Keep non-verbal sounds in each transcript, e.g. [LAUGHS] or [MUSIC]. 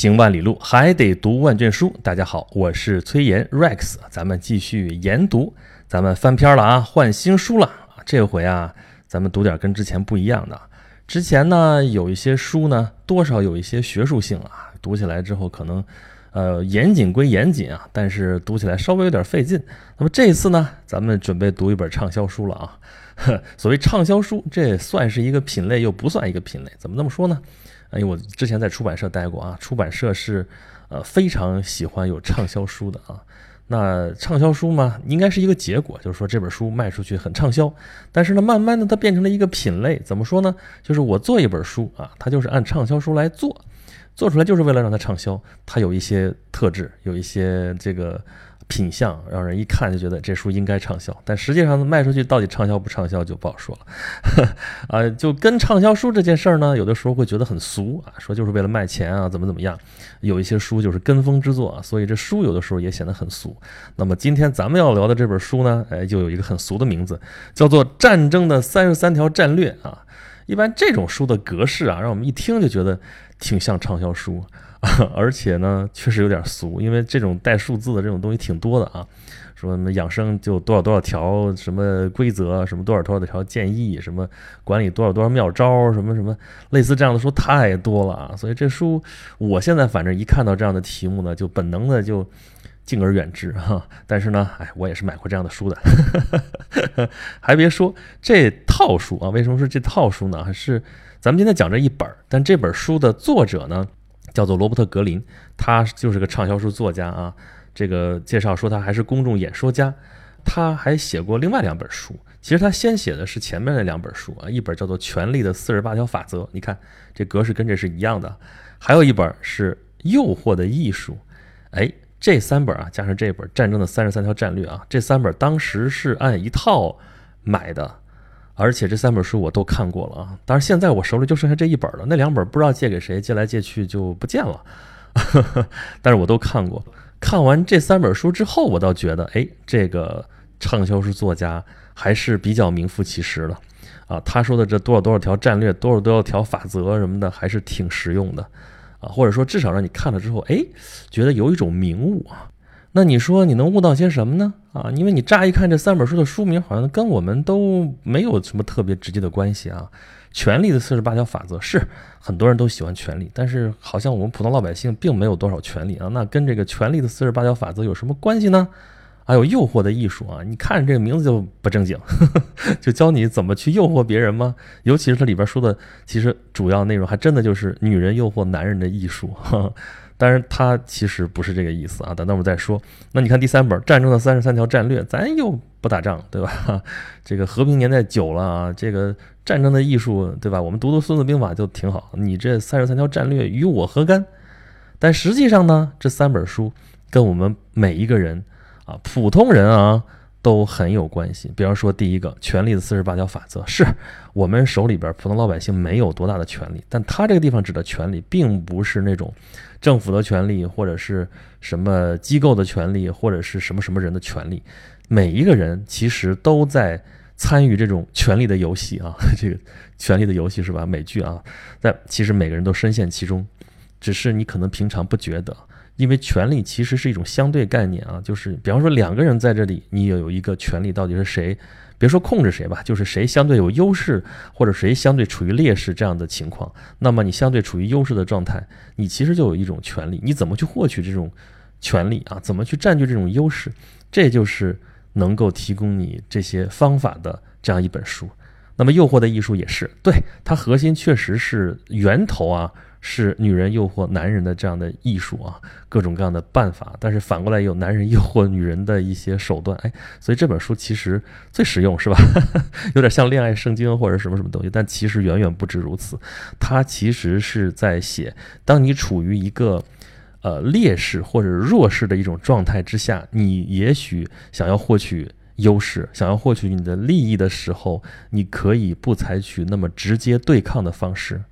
行万里路，还得读万卷书。大家好，我是崔岩 Rex，咱们继续研读，咱们翻篇了啊，换新书了。这回啊，咱们读点跟之前不一样的。之前呢，有一些书呢，多少有一些学术性啊，读起来之后可能，呃，严谨归严谨啊，但是读起来稍微有点费劲。那么这次呢，咱们准备读一本畅销书了啊。呵 [LAUGHS] 所谓畅销书，这算是一个品类，又不算一个品类，怎么这么说呢？因为我之前在出版社待过啊，出版社是呃非常喜欢有畅销书的啊。那畅销书嘛，应该是一个结果，就是说这本书卖出去很畅销。但是呢，慢慢的它变成了一个品类，怎么说呢？就是我做一本书啊，它就是按畅销书来做，做出来就是为了让它畅销，它有一些特质，有一些这个。品相让人一看就觉得这书应该畅销，但实际上卖出去到底畅销不畅销就不好说了。啊，[LAUGHS] 就跟畅销书这件事儿呢，有的时候会觉得很俗啊，说就是为了卖钱啊，怎么怎么样。有一些书就是跟风之作啊，所以这书有的时候也显得很俗。那么今天咱们要聊的这本书呢，哎，就有一个很俗的名字，叫做《战争的三十三条战略》啊。一般这种书的格式啊，让我们一听就觉得挺像畅销书。[LAUGHS] 而且呢，确实有点俗，因为这种带数字的这种东西挺多的啊。说什么养生就多少多少条什么规则，什么多少多少条建议，什么管理多少多少妙招，什么什么类似这样的书太多了啊。所以这书，我现在反正一看到这样的题目呢，就本能的就敬而远之哈。但是呢，哎，我也是买过这样的书的。[LAUGHS] 还别说这套书啊，为什么说这套书呢？是咱们今天讲这一本，但这本书的作者呢？叫做罗伯特·格林，他就是个畅销书作家啊。这个介绍说他还是公众演说家，他还写过另外两本书。其实他先写的是前面那两本书啊，一本叫做《权力的四十八条法则》，你看这格式跟这是一样的。还有一本是《诱惑的艺术》。哎，这三本啊，加上这本《战争的三十三条战略》啊，这三本当时是按一套买的。而且这三本书我都看过了啊，当然现在我手里就剩下这一本了，那两本不知道借给谁，借来借去就不见了。[LAUGHS] 但是我都看过，看完这三本书之后，我倒觉得，哎，这个畅销书作家还是比较名副其实的啊。他说的这多少多少条战略，多少多少条法则什么的，还是挺实用的啊。或者说，至少让你看了之后，哎，觉得有一种明悟啊。那你说你能悟到些什么呢？啊，因为你乍一看这三本书的书名，好像跟我们都没有什么特别直接的关系啊。权力的四十八条法则是很多人都喜欢权力，但是好像我们普通老百姓并没有多少权利啊。那跟这个权力的四十八条法则有什么关系呢？还有诱惑的艺术啊，你看这个名字就不正经，[LAUGHS] 就教你怎么去诱惑别人吗？尤其是它里边说的，其实主要内容还真的就是女人诱惑男人的艺术。但是他其实不是这个意思啊，等等我们再说。那你看第三本《战争的三十三条战略》，咱又不打仗，对吧？[LAUGHS] 这个和平年代久了啊，这个战争的艺术，对吧？我们读读《孙子兵法》就挺好。你这三十三条战略与我何干？但实际上呢，这三本书跟我们每一个人啊，普通人啊。都很有关系。比方说，第一个，权力的四十八条法则，是我们手里边普通老百姓没有多大的权利，但他这个地方指的权利，并不是那种政府的权利，或者是什么机构的权利，或者是什么什么人的权利。每一个人其实都在参与这种权力的游戏啊，[LAUGHS] 这个权力的游戏是吧？美剧啊，但其实每个人都深陷其中，只是你可能平常不觉得。因为权力其实是一种相对概念啊，就是比方说两个人在这里，你有一个权力，到底是谁？别说控制谁吧，就是谁相对有优势，或者谁相对处于劣势这样的情况，那么你相对处于优势的状态，你其实就有一种权利。你怎么去获取这种权利啊？怎么去占据这种优势？这就是能够提供你这些方法的这样一本书。那么诱惑的艺术也是，对它核心确实是源头啊。是女人诱惑男人的这样的艺术啊，各种各样的办法，但是反过来有男人诱惑女人的一些手段，哎，所以这本书其实最实用，是吧？[LAUGHS] 有点像恋爱圣经或者什么什么东西，但其实远远不止如此。它其实是在写，当你处于一个呃劣势或者弱势的一种状态之下，你也许想要获取优势，想要获取你的利益的时候，你可以不采取那么直接对抗的方式。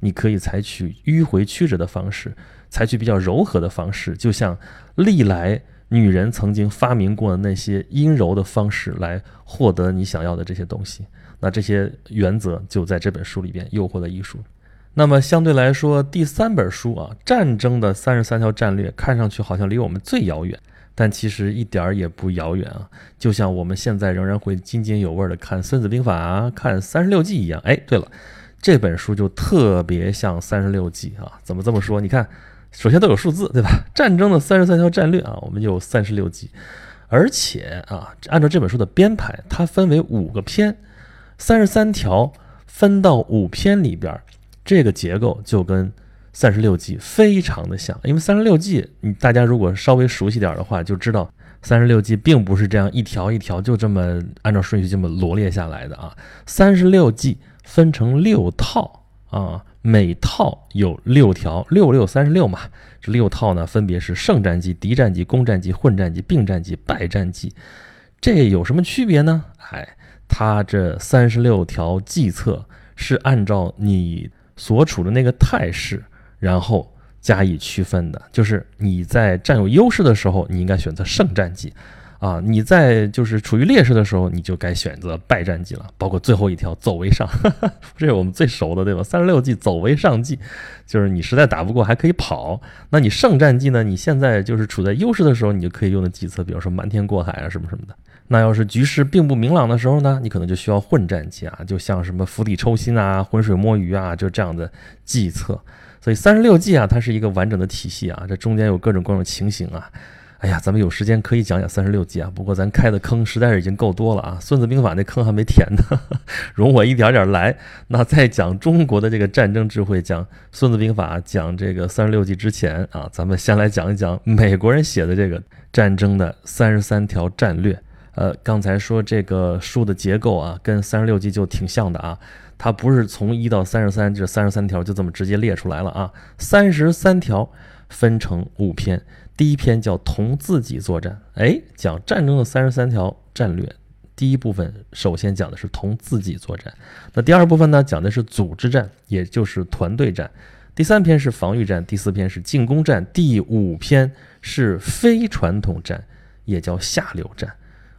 你可以采取迂回曲折的方式，采取比较柔和的方式，就像历来女人曾经发明过的那些阴柔的方式来获得你想要的这些东西。那这些原则就在这本书里边，《诱惑的艺术》。那么相对来说，第三本书啊，战争的三十三条战略，看上去好像离我们最遥远，但其实一点儿也不遥远啊。就像我们现在仍然会津津有味的看《孙子兵法》、看《三十六计》一样。哎，对了，这本书就特别像《三十六计》啊。怎么这么说？你看，首先都有数字，对吧？战争的三十三条战略啊，我们有三十六计，而且啊，按照这本书的编排，它分为五个篇，三十三条分到五篇里边。这个结构就跟三十六计非常的像，因为三十六计，你大家如果稍微熟悉点的话，就知道三十六计并不是这样一条一条就这么按照顺序这么罗列下来的啊。三十六计分成六套啊，每套有六条，六六三十六嘛。这六套呢，分别是胜战机、敌战机、攻战机、混战机、并战机、败战机。这有什么区别呢？哎，它这三十六条计策是按照你。所处的那个态势，然后加以区分的，就是你在占有优势的时候，你应该选择胜战机，啊，你在就是处于劣势的时候，你就该选择败战绩了。包括最后一条走为上，[LAUGHS] 这是我们最熟的，对吧？三十六计走为上计，就是你实在打不过还可以跑。那你胜战绩呢？你现在就是处在优势的时候，你就可以用的计策，比如说瞒天过海啊，什么什么的。那要是局势并不明朗的时候呢，你可能就需要混战计啊，就像什么釜底抽薪啊、浑水摸鱼啊，就这样的计策。所以三十六计啊，它是一个完整的体系啊，这中间有各种各样的情形啊。哎呀，咱们有时间可以讲讲三十六计啊，不过咱开的坑实在是已经够多了啊，《孙子兵法》那坑还没填呢，[LAUGHS] 容我一点点来。那在讲中国的这个战争智慧，讲《孙子兵法》，讲这个三十六计之前啊，咱们先来讲一讲美国人写的这个战争的三十三条战略。呃，刚才说这个书的结构啊，跟三十六计就挺像的啊。它不是从一到三十三这三十三条就这么直接列出来了啊。三十三条分成五篇，第一篇叫同自己作战，哎，讲战争的三十三条战略。第一部分首先讲的是同自己作战，那第二部分呢讲的是组织战，也就是团队战。第三篇是防御战，第四篇是进攻战，第五篇是非传统战，也叫下流战。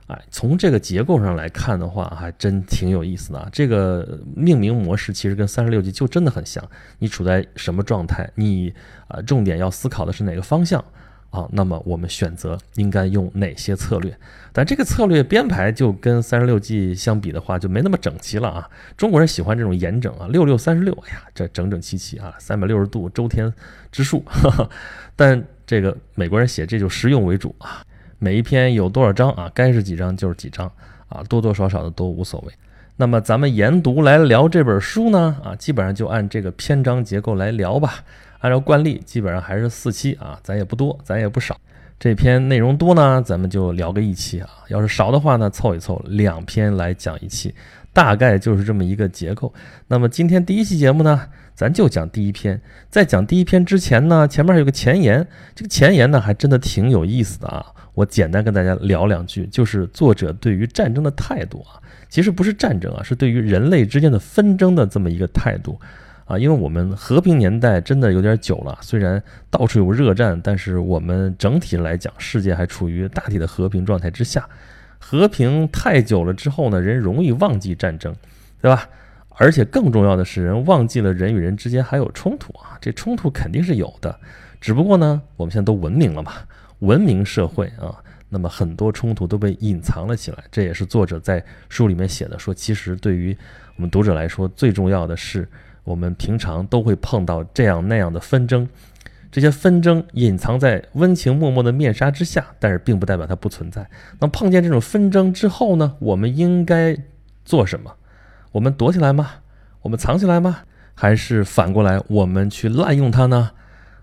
哎，从这个结构上来看的话，还真挺有意思的啊。这个命名模式其实跟三十六计就真的很像。你处在什么状态，你啊重点要思考的是哪个方向啊？那么我们选择应该用哪些策略？但这个策略编排就跟三十六计相比的话，就没那么整齐了啊。中国人喜欢这种严整啊，六六三十六，哎呀，这整整齐齐啊，三百六十度周天之数。[LAUGHS] 但这个美国人写这就实用为主啊。每一篇有多少章啊？该是几章就是几章啊，多多少少的都无所谓。那么咱们研读来聊这本书呢啊，基本上就按这个篇章结构来聊吧。按照惯例，基本上还是四期啊，咱也不多，咱也不少。这篇内容多呢，咱们就聊个一期啊；要是少的话呢，凑一凑，两篇来讲一期，大概就是这么一个结构。那么今天第一期节目呢，咱就讲第一篇。在讲第一篇之前呢，前面还有个前言，这个前言呢，还真的挺有意思的啊。我简单跟大家聊两句，就是作者对于战争的态度啊，其实不是战争啊，是对于人类之间的纷争的这么一个态度啊。因为我们和平年代真的有点久了，虽然到处有热战，但是我们整体来讲，世界还处于大体的和平状态之下。和平太久了之后呢，人容易忘记战争，对吧？而且更重要的是，人忘记了人与人之间还有冲突啊。这冲突肯定是有的，只不过呢，我们现在都文明了嘛。文明社会啊，那么很多冲突都被隐藏了起来。这也是作者在书里面写的，说其实对于我们读者来说，最重要的是我们平常都会碰到这样那样的纷争，这些纷争隐藏在温情脉脉的面纱之下，但是并不代表它不存在。那碰见这种纷争之后呢，我们应该做什么？我们躲起来吗？我们藏起来吗？还是反过来我们去滥用它呢？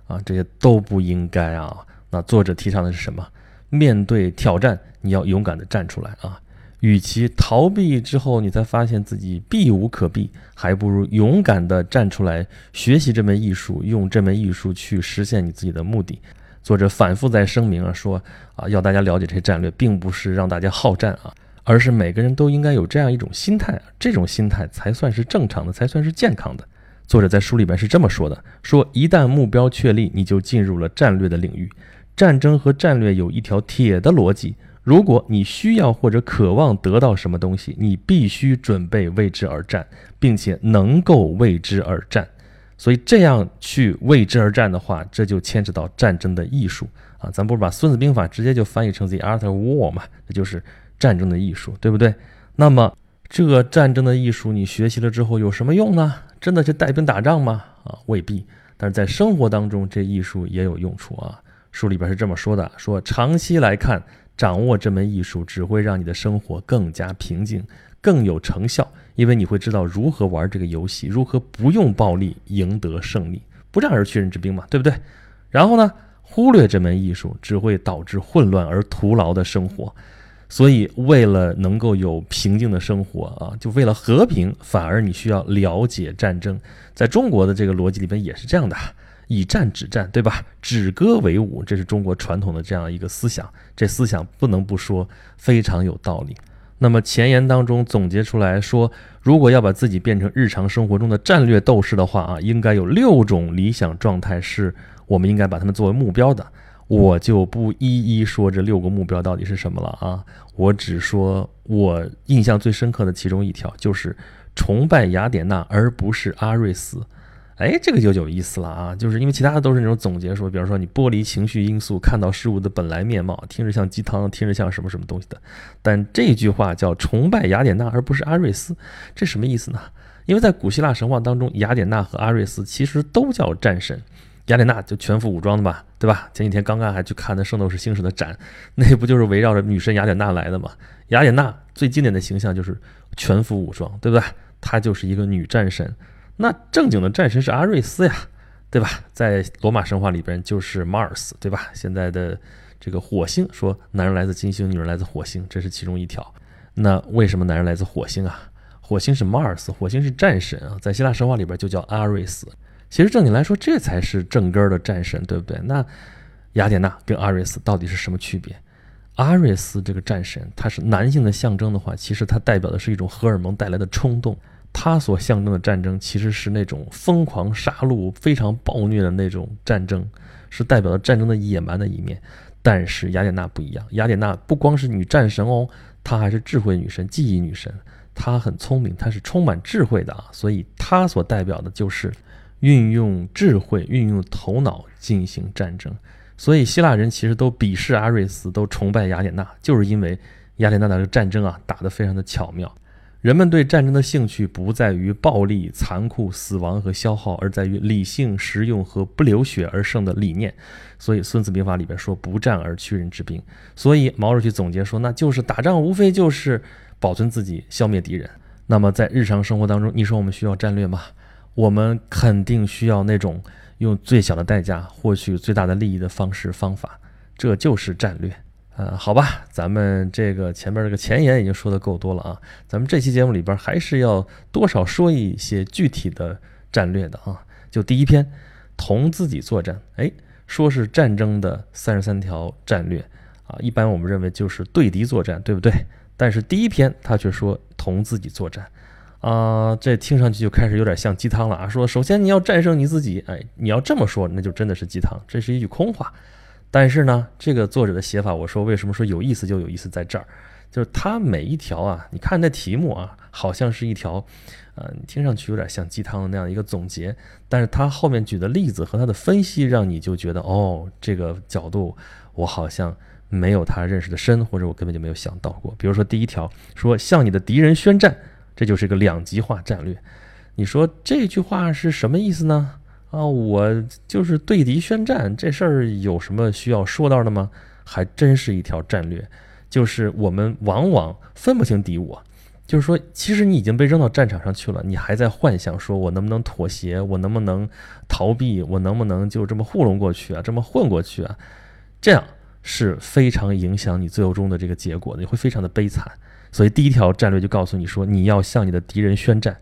啊，这些都不应该啊。那作者提倡的是什么？面对挑战，你要勇敢地站出来啊！与其逃避之后你才发现自己避无可避，还不如勇敢地站出来，学习这门艺术，用这门艺术去实现你自己的目的。作者反复在声明啊，说啊，要大家了解这些战略，并不是让大家好战啊，而是每个人都应该有这样一种心态，这种心态才算是正常的，才算是健康的。作者在书里边是这么说的：说一旦目标确立，你就进入了战略的领域。战争和战略有一条铁的逻辑：如果你需要或者渴望得到什么东西，你必须准备为之而战，并且能够为之而战。所以这样去为之而战的话，这就牵扯到战争的艺术啊。咱不是把《孙子兵法》直接就翻译成 The Art of War 嘛？那就是战争的艺术，对不对？那么这个战争的艺术你学习了之后有什么用呢？真的去带兵打仗吗？啊，未必。但是在生活当中，这艺术也有用处啊。书里边是这么说的：说长期来看，掌握这门艺术只会让你的生活更加平静，更有成效。因为你会知道如何玩这个游戏，如何不用暴力赢得胜利，不战而屈人之兵嘛，对不对？然后呢，忽略这门艺术只会导致混乱而徒劳的生活。所以，为了能够有平静的生活啊，就为了和平，反而你需要了解战争。在中国的这个逻辑里边也是这样的，以战止战，对吧？止戈为武，这是中国传统的这样一个思想。这思想不能不说非常有道理。那么前言当中总结出来说，如果要把自己变成日常生活中的战略斗士的话啊，应该有六种理想状态，是我们应该把它们作为目标的。我就不一一说这六个目标到底是什么了啊，我只说我印象最深刻的其中一条，就是崇拜雅典娜而不是阿瑞斯。哎，这个就有意思了啊！就是因为其他的都是那种总结说，比方说你剥离情绪因素，看到事物的本来面貌，听着像鸡汤，听着像什么什么东西的。但这句话叫崇拜雅典娜而不是阿瑞斯，这什么意思呢？因为在古希腊神话当中，雅典娜和阿瑞斯其实都叫战神。雅典娜就全副武装的吧，对吧？前几天刚刚还去看那《圣斗士星矢》的展，[LAUGHS] 那不就是围绕着女神雅典娜来的吗？雅典娜最经典的形象就是全副武装，对不对？她就是一个女战神。那正经的战神是阿瑞斯呀，对吧？在罗马神话里边就是 Mars，对吧？现在的这个火星说男人来自金星，女人来自火星，这是其中一条。那为什么男人来自火星啊？火星是 Mars，火星是战神啊，在希腊神话里边就叫阿瑞斯。其实正经来说，这才是正根儿的战神，对不对？那雅典娜跟阿瑞斯到底是什么区别？阿瑞斯这个战神，他是男性的象征的话，其实它代表的是一种荷尔蒙带来的冲动。他所象征的战争其实是那种疯狂杀戮、非常暴虐的那种战争，是代表了战争的野蛮的一面。但是雅典娜不一样，雅典娜不光是女战神哦，她还是智慧女神、记忆女神。她很聪明，她是充满智慧的啊，所以她所代表的就是运用智慧、运用头脑进行战争。所以希腊人其实都鄙视阿瑞斯，都崇拜雅典娜，就是因为雅典娜的战争啊打得非常的巧妙。人们对战争的兴趣不在于暴力、残酷、死亡和消耗，而在于理性、实用和不流血而胜的理念。所以《孙子兵法》里边说“不战而屈人之兵”。所以毛主席总结说，那就是打仗无非就是保存自己、消灭敌人。那么在日常生活当中，你说我们需要战略吗？我们肯定需要那种用最小的代价获取最大的利益的方式方法，这就是战略。呃，好吧，咱们这个前面这个前言已经说的够多了啊，咱们这期节目里边还是要多少说一些具体的战略的啊。就第一篇，同自己作战，哎，说是战争的三十三条战略啊，一般我们认为就是对敌作战，对不对？但是第一篇他却说同自己作战，啊，这听上去就开始有点像鸡汤了啊。说首先你要战胜你自己，哎，你要这么说，那就真的是鸡汤，这是一句空话。但是呢，这个作者的写法，我说为什么说有意思就有意思在这儿，就是他每一条啊，你看那题目啊，好像是一条，呃，听上去有点像鸡汤的那样一个总结，但是他后面举的例子和他的分析，让你就觉得哦，这个角度我好像没有他认识的深，或者我根本就没有想到过。比如说第一条说向你的敌人宣战，这就是一个两极化战略，你说这句话是什么意思呢？啊，我就是对敌宣战，这事儿有什么需要说到的吗？还真是一条战略，就是我们往往分不清敌我，就是说，其实你已经被扔到战场上去了，你还在幻想说我能不能妥协，我能不能逃避，我能不能就这么糊弄过去啊，这么混过去啊？这样是非常影响你最后中的这个结果的，你会非常的悲惨。所以第一条战略就告诉你说，你要向你的敌人宣战，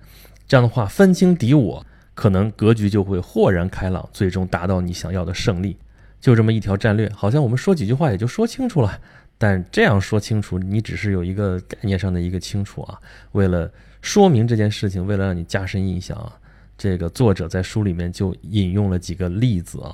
这样的话分清敌我。可能格局就会豁然开朗，最终达到你想要的胜利。就这么一条战略，好像我们说几句话也就说清楚了。但这样说清楚，你只是有一个概念上的一个清楚啊。为了说明这件事情，为了让你加深印象啊，这个作者在书里面就引用了几个例子啊。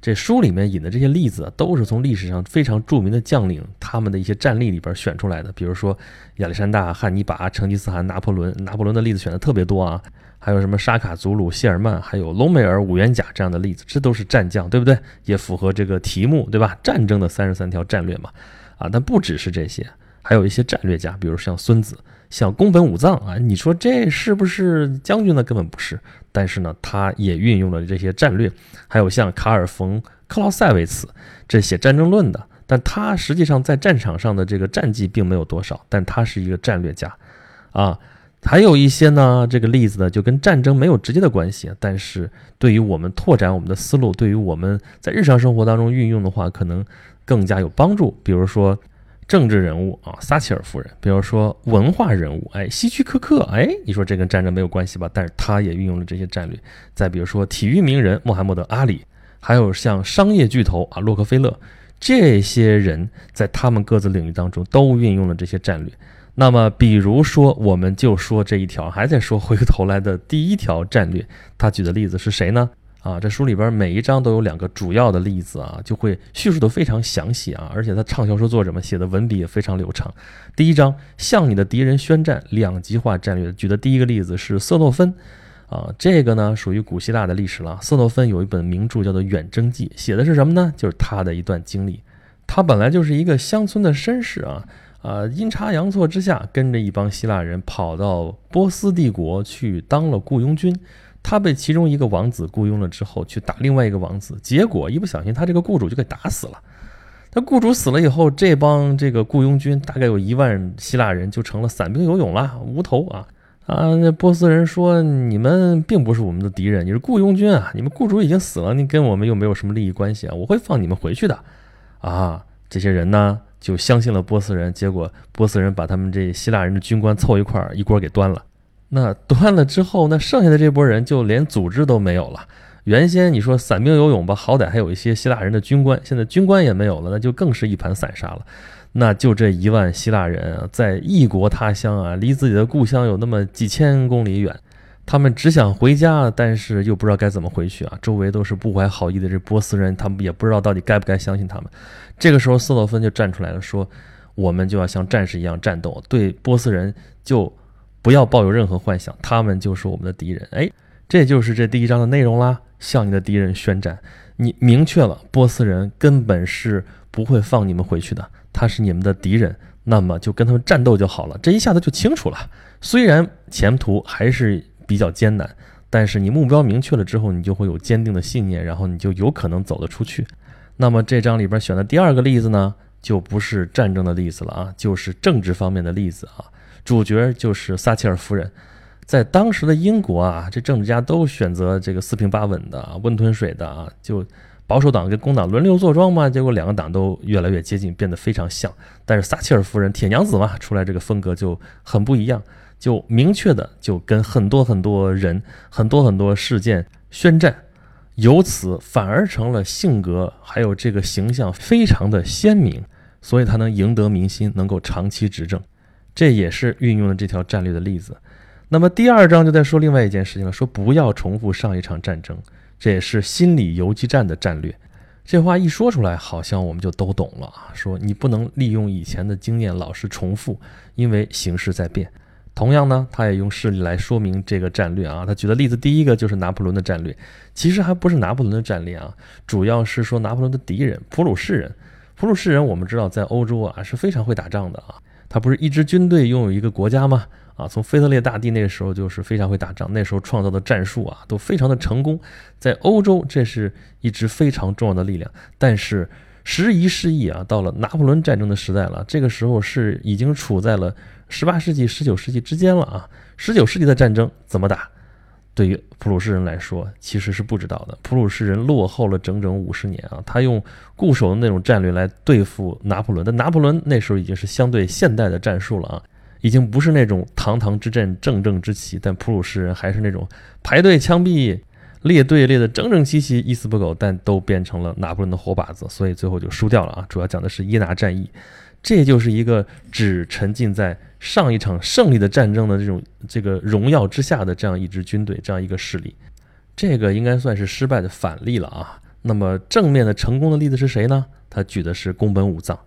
这书里面引的这些例子，都是从历史上非常著名的将领他们的一些战例里边选出来的。比如说亚历山大、汉尼拔、成吉思汗、拿破仑，拿破仑的例子选的特别多啊。还有什么沙卡祖鲁、谢尔曼，还有隆美尔、五元甲这样的例子，这都是战将，对不对？也符合这个题目，对吧？战争的三十三条战略嘛。啊，但不只是这些，还有一些战略家，比如像孙子。像宫本武藏啊，你说这是不是将军呢？根本不是。但是呢，他也运用了这些战略。还有像卡尔冯克劳塞维茨，这写战争论的，但他实际上在战场上的这个战绩并没有多少，但他是一个战略家啊。还有一些呢，这个例子呢，就跟战争没有直接的关系，但是对于我们拓展我们的思路，对于我们在日常生活当中运用的话，可能更加有帮助。比如说。政治人物啊，撒切尔夫人，比如说文化人物，哎，希区柯克，哎，你说这跟战争没有关系吧？但是他也运用了这些战略。再比如说体育名人穆罕默德·阿里，还有像商业巨头啊，洛克菲勒，这些人在他们各自领域当中都运用了这些战略。那么，比如说，我们就说这一条，还在说回头来的第一条战略，他举的例子是谁呢？啊，这书里边每一章都有两个主要的例子啊，就会叙述的非常详细啊，而且他畅销书作者们写的文笔也非常流畅。第一章向你的敌人宣战，两极化战略，举的第一个例子是色诺芬，啊，这个呢属于古希腊的历史了。色诺芬有一本名著叫做《远征记》，写的是什么呢？就是他的一段经历。他本来就是一个乡村的绅士啊，啊，阴差阳错之下跟着一帮希腊人跑到波斯帝国去当了雇佣军。他被其中一个王子雇佣了之后，去打另外一个王子，结果一不小心，他这个雇主就给打死了。他雇主死了以后，这帮这个雇佣军大概有一万希腊人就成了散兵游勇了，无头啊啊！那波斯人说：“你们并不是我们的敌人，你是雇佣军啊！你们雇主已经死了，你跟我们又没有什么利益关系啊！我会放你们回去的。”啊，这些人呢就相信了波斯人，结果波斯人把他们这希腊人的军官凑一块儿一锅给端了。那端了之后，那剩下的这波人就连组织都没有了。原先你说散兵游勇吧，好歹还有一些希腊人的军官，现在军官也没有了，那就更是一盘散沙了。那就这一万希腊人啊，在异国他乡啊，离自己的故乡有那么几千公里远，他们只想回家，但是又不知道该怎么回去啊。周围都是不怀好意的这波斯人，他们也不知道到底该不该相信他们。这个时候，斯洛芬就站出来了，说：“我们就要像战士一样战斗，对波斯人就。”不要抱有任何幻想，他们就是我们的敌人。哎，这就是这第一章的内容啦，向你的敌人宣战。你明确了，波斯人根本是不会放你们回去的，他是你们的敌人，那么就跟他们战斗就好了。这一下子就清楚了。虽然前途还是比较艰难，但是你目标明确了之后，你就会有坚定的信念，然后你就有可能走得出去。那么这章里边选的第二个例子呢，就不是战争的例子了啊，就是政治方面的例子啊。主角就是撒切尔夫人，在当时的英国啊，这政治家都选择这个四平八稳的、温吞水的啊，就保守党跟工党轮流坐庄嘛。结果两个党都越来越接近，变得非常像。但是撒切尔夫人铁娘子嘛，出来这个风格就很不一样，就明确的就跟很多很多人、很多很多事件宣战，由此反而成了性格还有这个形象非常的鲜明，所以他能赢得民心，能够长期执政。这也是运用了这条战略的例子。那么第二章就在说另外一件事情了，说不要重复上一场战争，这也是心理游击战的战略。这话一说出来，好像我们就都懂了啊。说你不能利用以前的经验老是重复，因为形势在变。同样呢，他也用事例来说明这个战略啊。他举的例子第一个就是拿破仑的战略，其实还不是拿破仑的战略啊，主要是说拿破仑的敌人普鲁士人。普鲁士人我们知道在欧洲啊是非常会打仗的啊。他不是一支军队拥有一个国家吗？啊，从腓特烈大帝那个时候就是非常会打仗，那时候创造的战术啊都非常的成功，在欧洲这是一支非常重要的力量。但是时移世易啊，到了拿破仑战争的时代了，这个时候是已经处在了十八世纪、十九世纪之间了啊。十九世纪的战争怎么打？对于普鲁士人来说，其实是不知道的。普鲁士人落后了整整五十年啊！他用固守的那种战略来对付拿破仑，但拿破仑那时候已经是相对现代的战术了啊，已经不是那种堂堂之阵、正正之旗。但普鲁士人还是那种排队枪毙、列队列得整整齐齐、一丝不苟，但都变成了拿破仑的活靶子，所以最后就输掉了啊！主要讲的是耶拿战役，这就是一个只沉浸在。上一场胜利的战争的这种这个荣耀之下的这样一支军队，这样一个势力，这个应该算是失败的反例了啊。那么正面的成功的例子是谁呢？他举的是宫本武藏，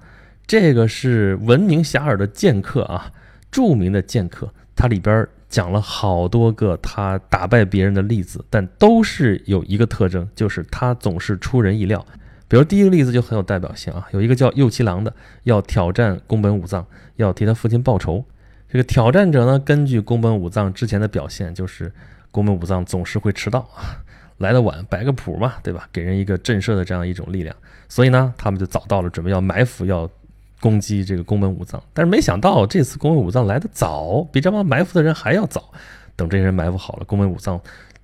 这个是闻名遐迩的剑客啊，著名的剑客。他里边讲了好多个他打败别人的例子，但都是有一个特征，就是他总是出人意料。比如第一个例子就很有代表性啊，有一个叫右七郎的要挑战宫本武藏，要替他父亲报仇。这个挑战者呢，根据宫本武藏之前的表现，就是宫本武藏总是会迟到啊。来的晚，摆个谱嘛，对吧？给人一个震慑的这样一种力量，所以呢，他们就早到了，准备要埋伏，要 [CLEARS THROAT] [LAUGHS] 攻击这个宫本武藏。但是没想到这次宫本武藏来的早，比这帮埋伏的人还要早。等这些人埋伏好了，宫本武藏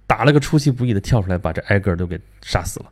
打了个出其不意的跳出来，把这挨个都给杀死了。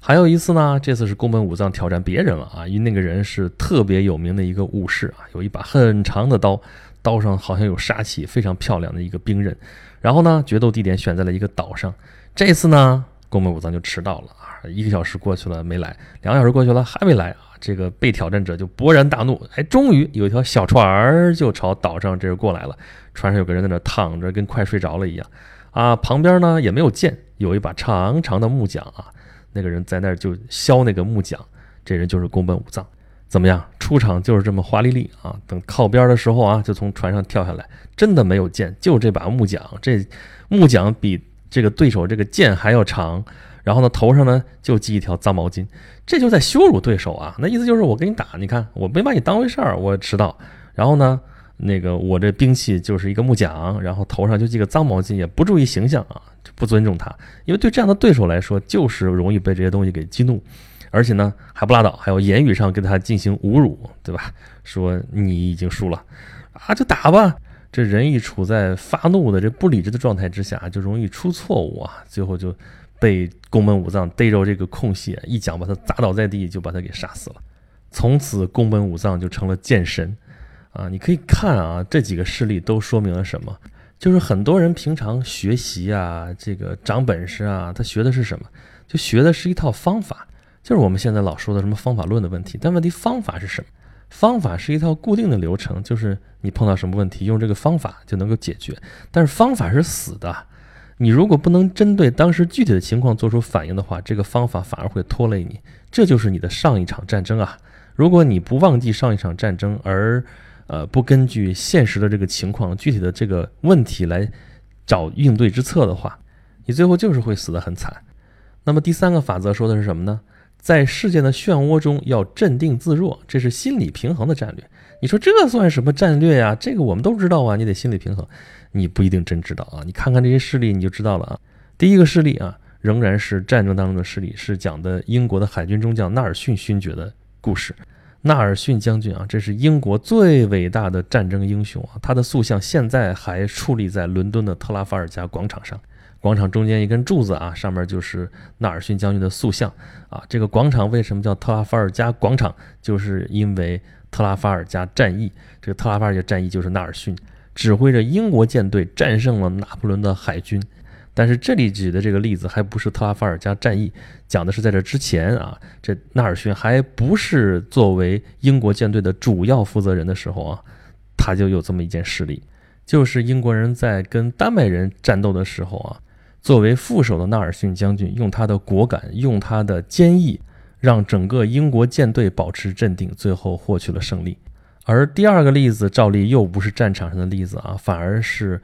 还有一次呢，这次是宫本武藏挑战别人了啊，因为那个人是特别有名的一个武士啊，有一把很长的刀，刀上好像有杀气，非常漂亮的一个兵刃。然后呢，决斗地点选在了一个岛上。这次呢，宫本武藏就迟到了啊，一个小时过去了没来，两个小时过去了还没来啊，这个被挑战者就勃然大怒，哎，终于有一条小船儿就朝岛上这过来了，船上有个人在那躺着，跟快睡着了一样。啊，旁边呢也没有剑，有一把长长的木桨啊，那个人在那儿就削那个木桨，这人就是宫本武藏，怎么样？出场就是这么华丽丽啊，等靠边的时候啊，就从船上跳下来，真的没有剑，就这把木桨，这木桨比。这个对手这个剑还要长，然后呢头上呢就系一条脏毛巾，这就在羞辱对手啊！那意思就是我跟你打，你看我没把你当回事儿，我迟到，然后呢那个我这兵器就是一个木桨，然后头上就系个脏毛巾，也不注意形象啊，就不尊重他，因为对这样的对手来说就是容易被这些东西给激怒，而且呢还不拉倒，还有言语上跟他进行侮辱，对吧？说你已经输了啊，就打吧。这人一处在发怒的这不理智的状态之下，就容易出错误啊！最后就被宫本武藏逮着这个空隙，一脚把他砸倒在地，就把他给杀死了。从此，宫本武藏就成了剑神啊！你可以看啊，这几个事例都说明了什么？就是很多人平常学习啊，这个长本事啊，他学的是什么？就学的是一套方法，就是我们现在老说的什么方法论的问题。但问题方法是什么？方法是一套固定的流程，就是你碰到什么问题，用这个方法就能够解决。但是方法是死的，你如果不能针对当时具体的情况做出反应的话，这个方法反而会拖累你。这就是你的上一场战争啊！如果你不忘记上一场战争，而呃不根据现实的这个情况、具体的这个问题来找应对之策的话，你最后就是会死得很惨。那么第三个法则说的是什么呢？在事件的漩涡中要镇定自若，这是心理平衡的战略。你说这算什么战略呀？这个我们都知道啊，你得心理平衡。你不一定真知道啊，你看看这些事例你就知道了啊。第一个事例啊，仍然是战争当中的事例，是讲的英国的海军中将纳尔逊勋爵的故事。纳尔逊将军啊，这是英国最伟大的战争英雄啊，他的塑像现在还矗立在伦敦的特拉法尔加广场上。广场中间一根柱子啊，上面就是纳尔逊将军的塑像啊。这个广场为什么叫特拉法尔加广场？就是因为特拉法尔加战役。这个特拉法尔加战役就是纳尔逊指挥着英国舰队战胜了拿破仑的海军。但是这里举的这个例子还不是特拉法尔加战役，讲的是在这之前啊，这纳尔逊还不是作为英国舰队的主要负责人的时候啊，他就有这么一件事例，就是英国人在跟丹麦人战斗的时候啊。作为副手的纳尔逊将军，用他的果敢，用他的坚毅，让整个英国舰队保持镇定，最后获取了胜利。而第二个例子，照例又不是战场上的例子啊，反而是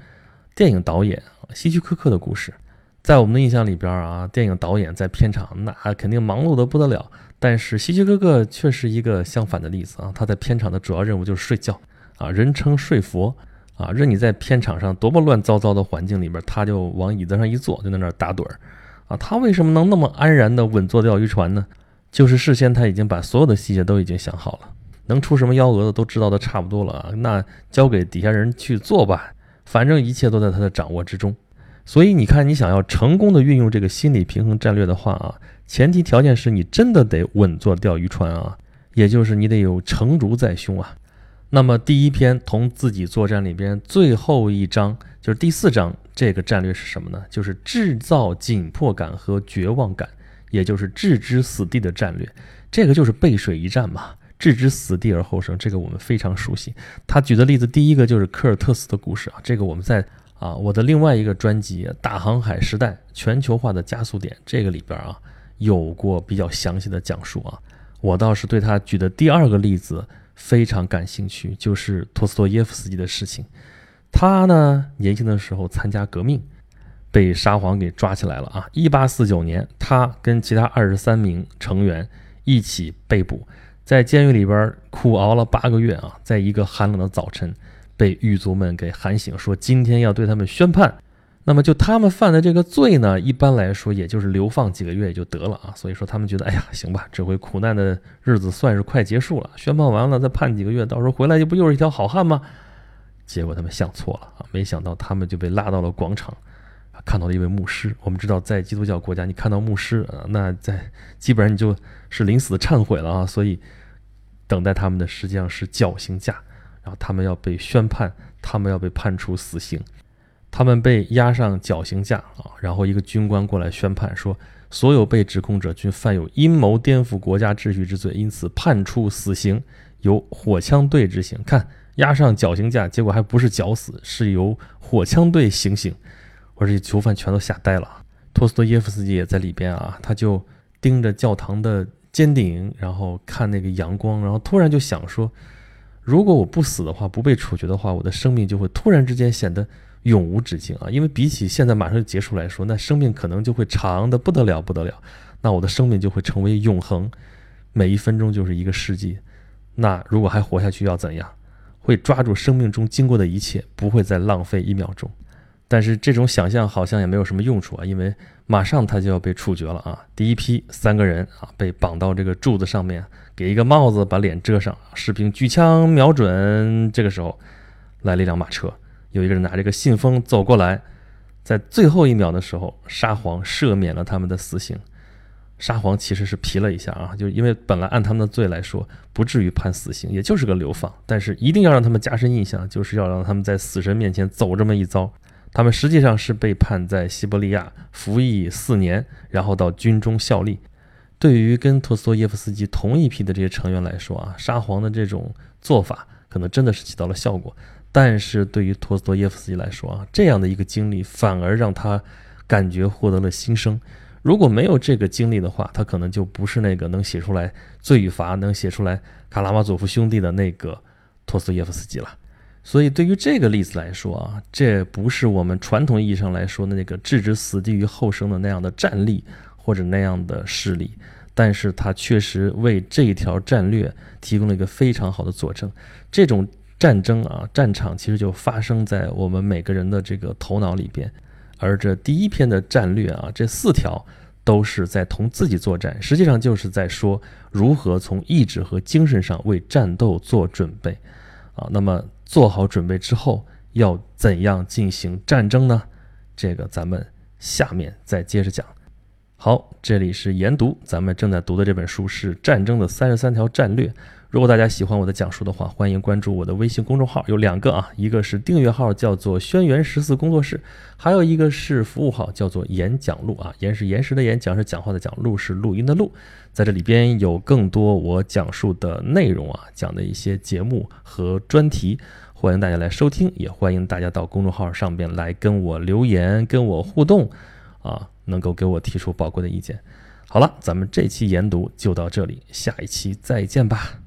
电影导演希区柯克的故事。在我们的印象里边啊，电影导演在片场那肯定忙碌的不得了，但是希区柯克却是一个相反的例子啊，他在片场的主要任务就是睡觉啊，人称睡佛。啊，任你在片场上多么乱糟糟的环境里边，他就往椅子上一坐，就在那儿打盹儿。啊，他为什么能那么安然的稳坐钓鱼船呢？就是事先他已经把所有的细节都已经想好了，能出什么幺蛾子都知道的差不多了啊。那交给底下人去做吧，反正一切都在他的掌握之中。所以你看，你想要成功的运用这个心理平衡战略的话啊，前提条件是你真的得稳坐钓鱼船啊，也就是你得有成竹在胸啊。那么第一篇同自己作战里边最后一章就是第四章，这个战略是什么呢？就是制造紧迫感和绝望感，也就是置之死地的战略。这个就是背水一战嘛，置之死地而后生，这个我们非常熟悉。他举的例子第一个就是科尔特斯的故事啊，这个我们在啊我的另外一个专辑《大航海时代：全球化的加速点》这个里边啊有过比较详细的讲述啊。我倒是对他举的第二个例子非常感兴趣，就是托斯托耶夫斯基的事情。他呢年轻的时候参加革命，被沙皇给抓起来了啊。一八四九年，他跟其他二十三名成员一起被捕，在监狱里边苦熬了八个月啊，在一个寒冷的早晨，被狱卒们给喊醒，说今天要对他们宣判。那么就他们犯的这个罪呢，一般来说也就是流放几个月也就得了啊。所以说他们觉得，哎呀，行吧，这回苦难的日子算是快结束了，宣判完了再判几个月，到时候回来就不又是一条好汉吗？结果他们想错了啊，没想到他们就被拉到了广场，看到了一位牧师。我们知道，在基督教国家，你看到牧师啊，那在基本上你就是临死的忏悔了啊。所以等待他们的实际上是绞刑架，然后他们要被宣判，他们要被判处死刑。他们被押上绞刑架啊，然后一个军官过来宣判说，所有被指控者均犯有阴谋颠覆国家秩序之罪，因此判处死刑，由火枪队执行。看，押上绞刑架，结果还不是绞死，是由火枪队行刑。我这些囚犯全都吓呆了。托斯托耶夫斯基也在里边啊，他就盯着教堂的尖顶，然后看那个阳光，然后突然就想说，如果我不死的话，不被处决的话，我的生命就会突然之间显得。永无止境啊！因为比起现在马上就结束来说，那生命可能就会长的不得了，不得了。那我的生命就会成为永恒，每一分钟就是一个世纪。那如果还活下去要怎样？会抓住生命中经过的一切，不会再浪费一秒钟。但是这种想象好像也没有什么用处啊，因为马上他就要被处决了啊！第一批三个人啊，被绑到这个柱子上面，给一个帽子把脸遮上，士兵举枪瞄准。这个时候来了一辆马车。有一个人拿着个信封走过来，在最后一秒的时候，沙皇赦免了他们的死刑。沙皇其实是皮了一下啊，就因为本来按他们的罪来说，不至于判死刑，也就是个流放，但是一定要让他们加深印象，就是要让他们在死神面前走这么一遭。他们实际上是被判在西伯利亚服役四年，然后到军中效力。对于跟托斯托耶夫斯基同一批的这些成员来说啊，沙皇的这种做法可能真的是起到了效果。但是对于托斯托耶夫斯基来说啊，这样的一个经历反而让他感觉获得了新生。如果没有这个经历的话，他可能就不是那个能写出来《罪与罚》、能写出来《卡拉马佐夫兄弟》的那个托斯托耶夫斯基了。所以对于这个例子来说啊，这不是我们传统意义上来说的那个置之死地于后生的那样的战力或者那样的势力，但是它确实为这一条战略提供了一个非常好的佐证。这种。战争啊，战场其实就发生在我们每个人的这个头脑里边，而这第一篇的战略啊，这四条都是在同自己作战，实际上就是在说如何从意志和精神上为战斗做准备啊。那么做好准备之后，要怎样进行战争呢？这个咱们下面再接着讲。好，这里是研读，咱们正在读的这本书是《战争的三十三条战略》。如果大家喜欢我的讲述的话，欢迎关注我的微信公众号，有两个啊，一个是订阅号叫做“轩辕十四工作室”，还有一个是服务号叫做“演讲录”啊，言是言实的演，讲是讲话的讲，录是录音的录，在这里边有更多我讲述的内容啊，讲的一些节目和专题，欢迎大家来收听，也欢迎大家到公众号上边来跟我留言，跟我互动啊，能够给我提出宝贵的意见。好了，咱们这期研读就到这里，下一期再见吧。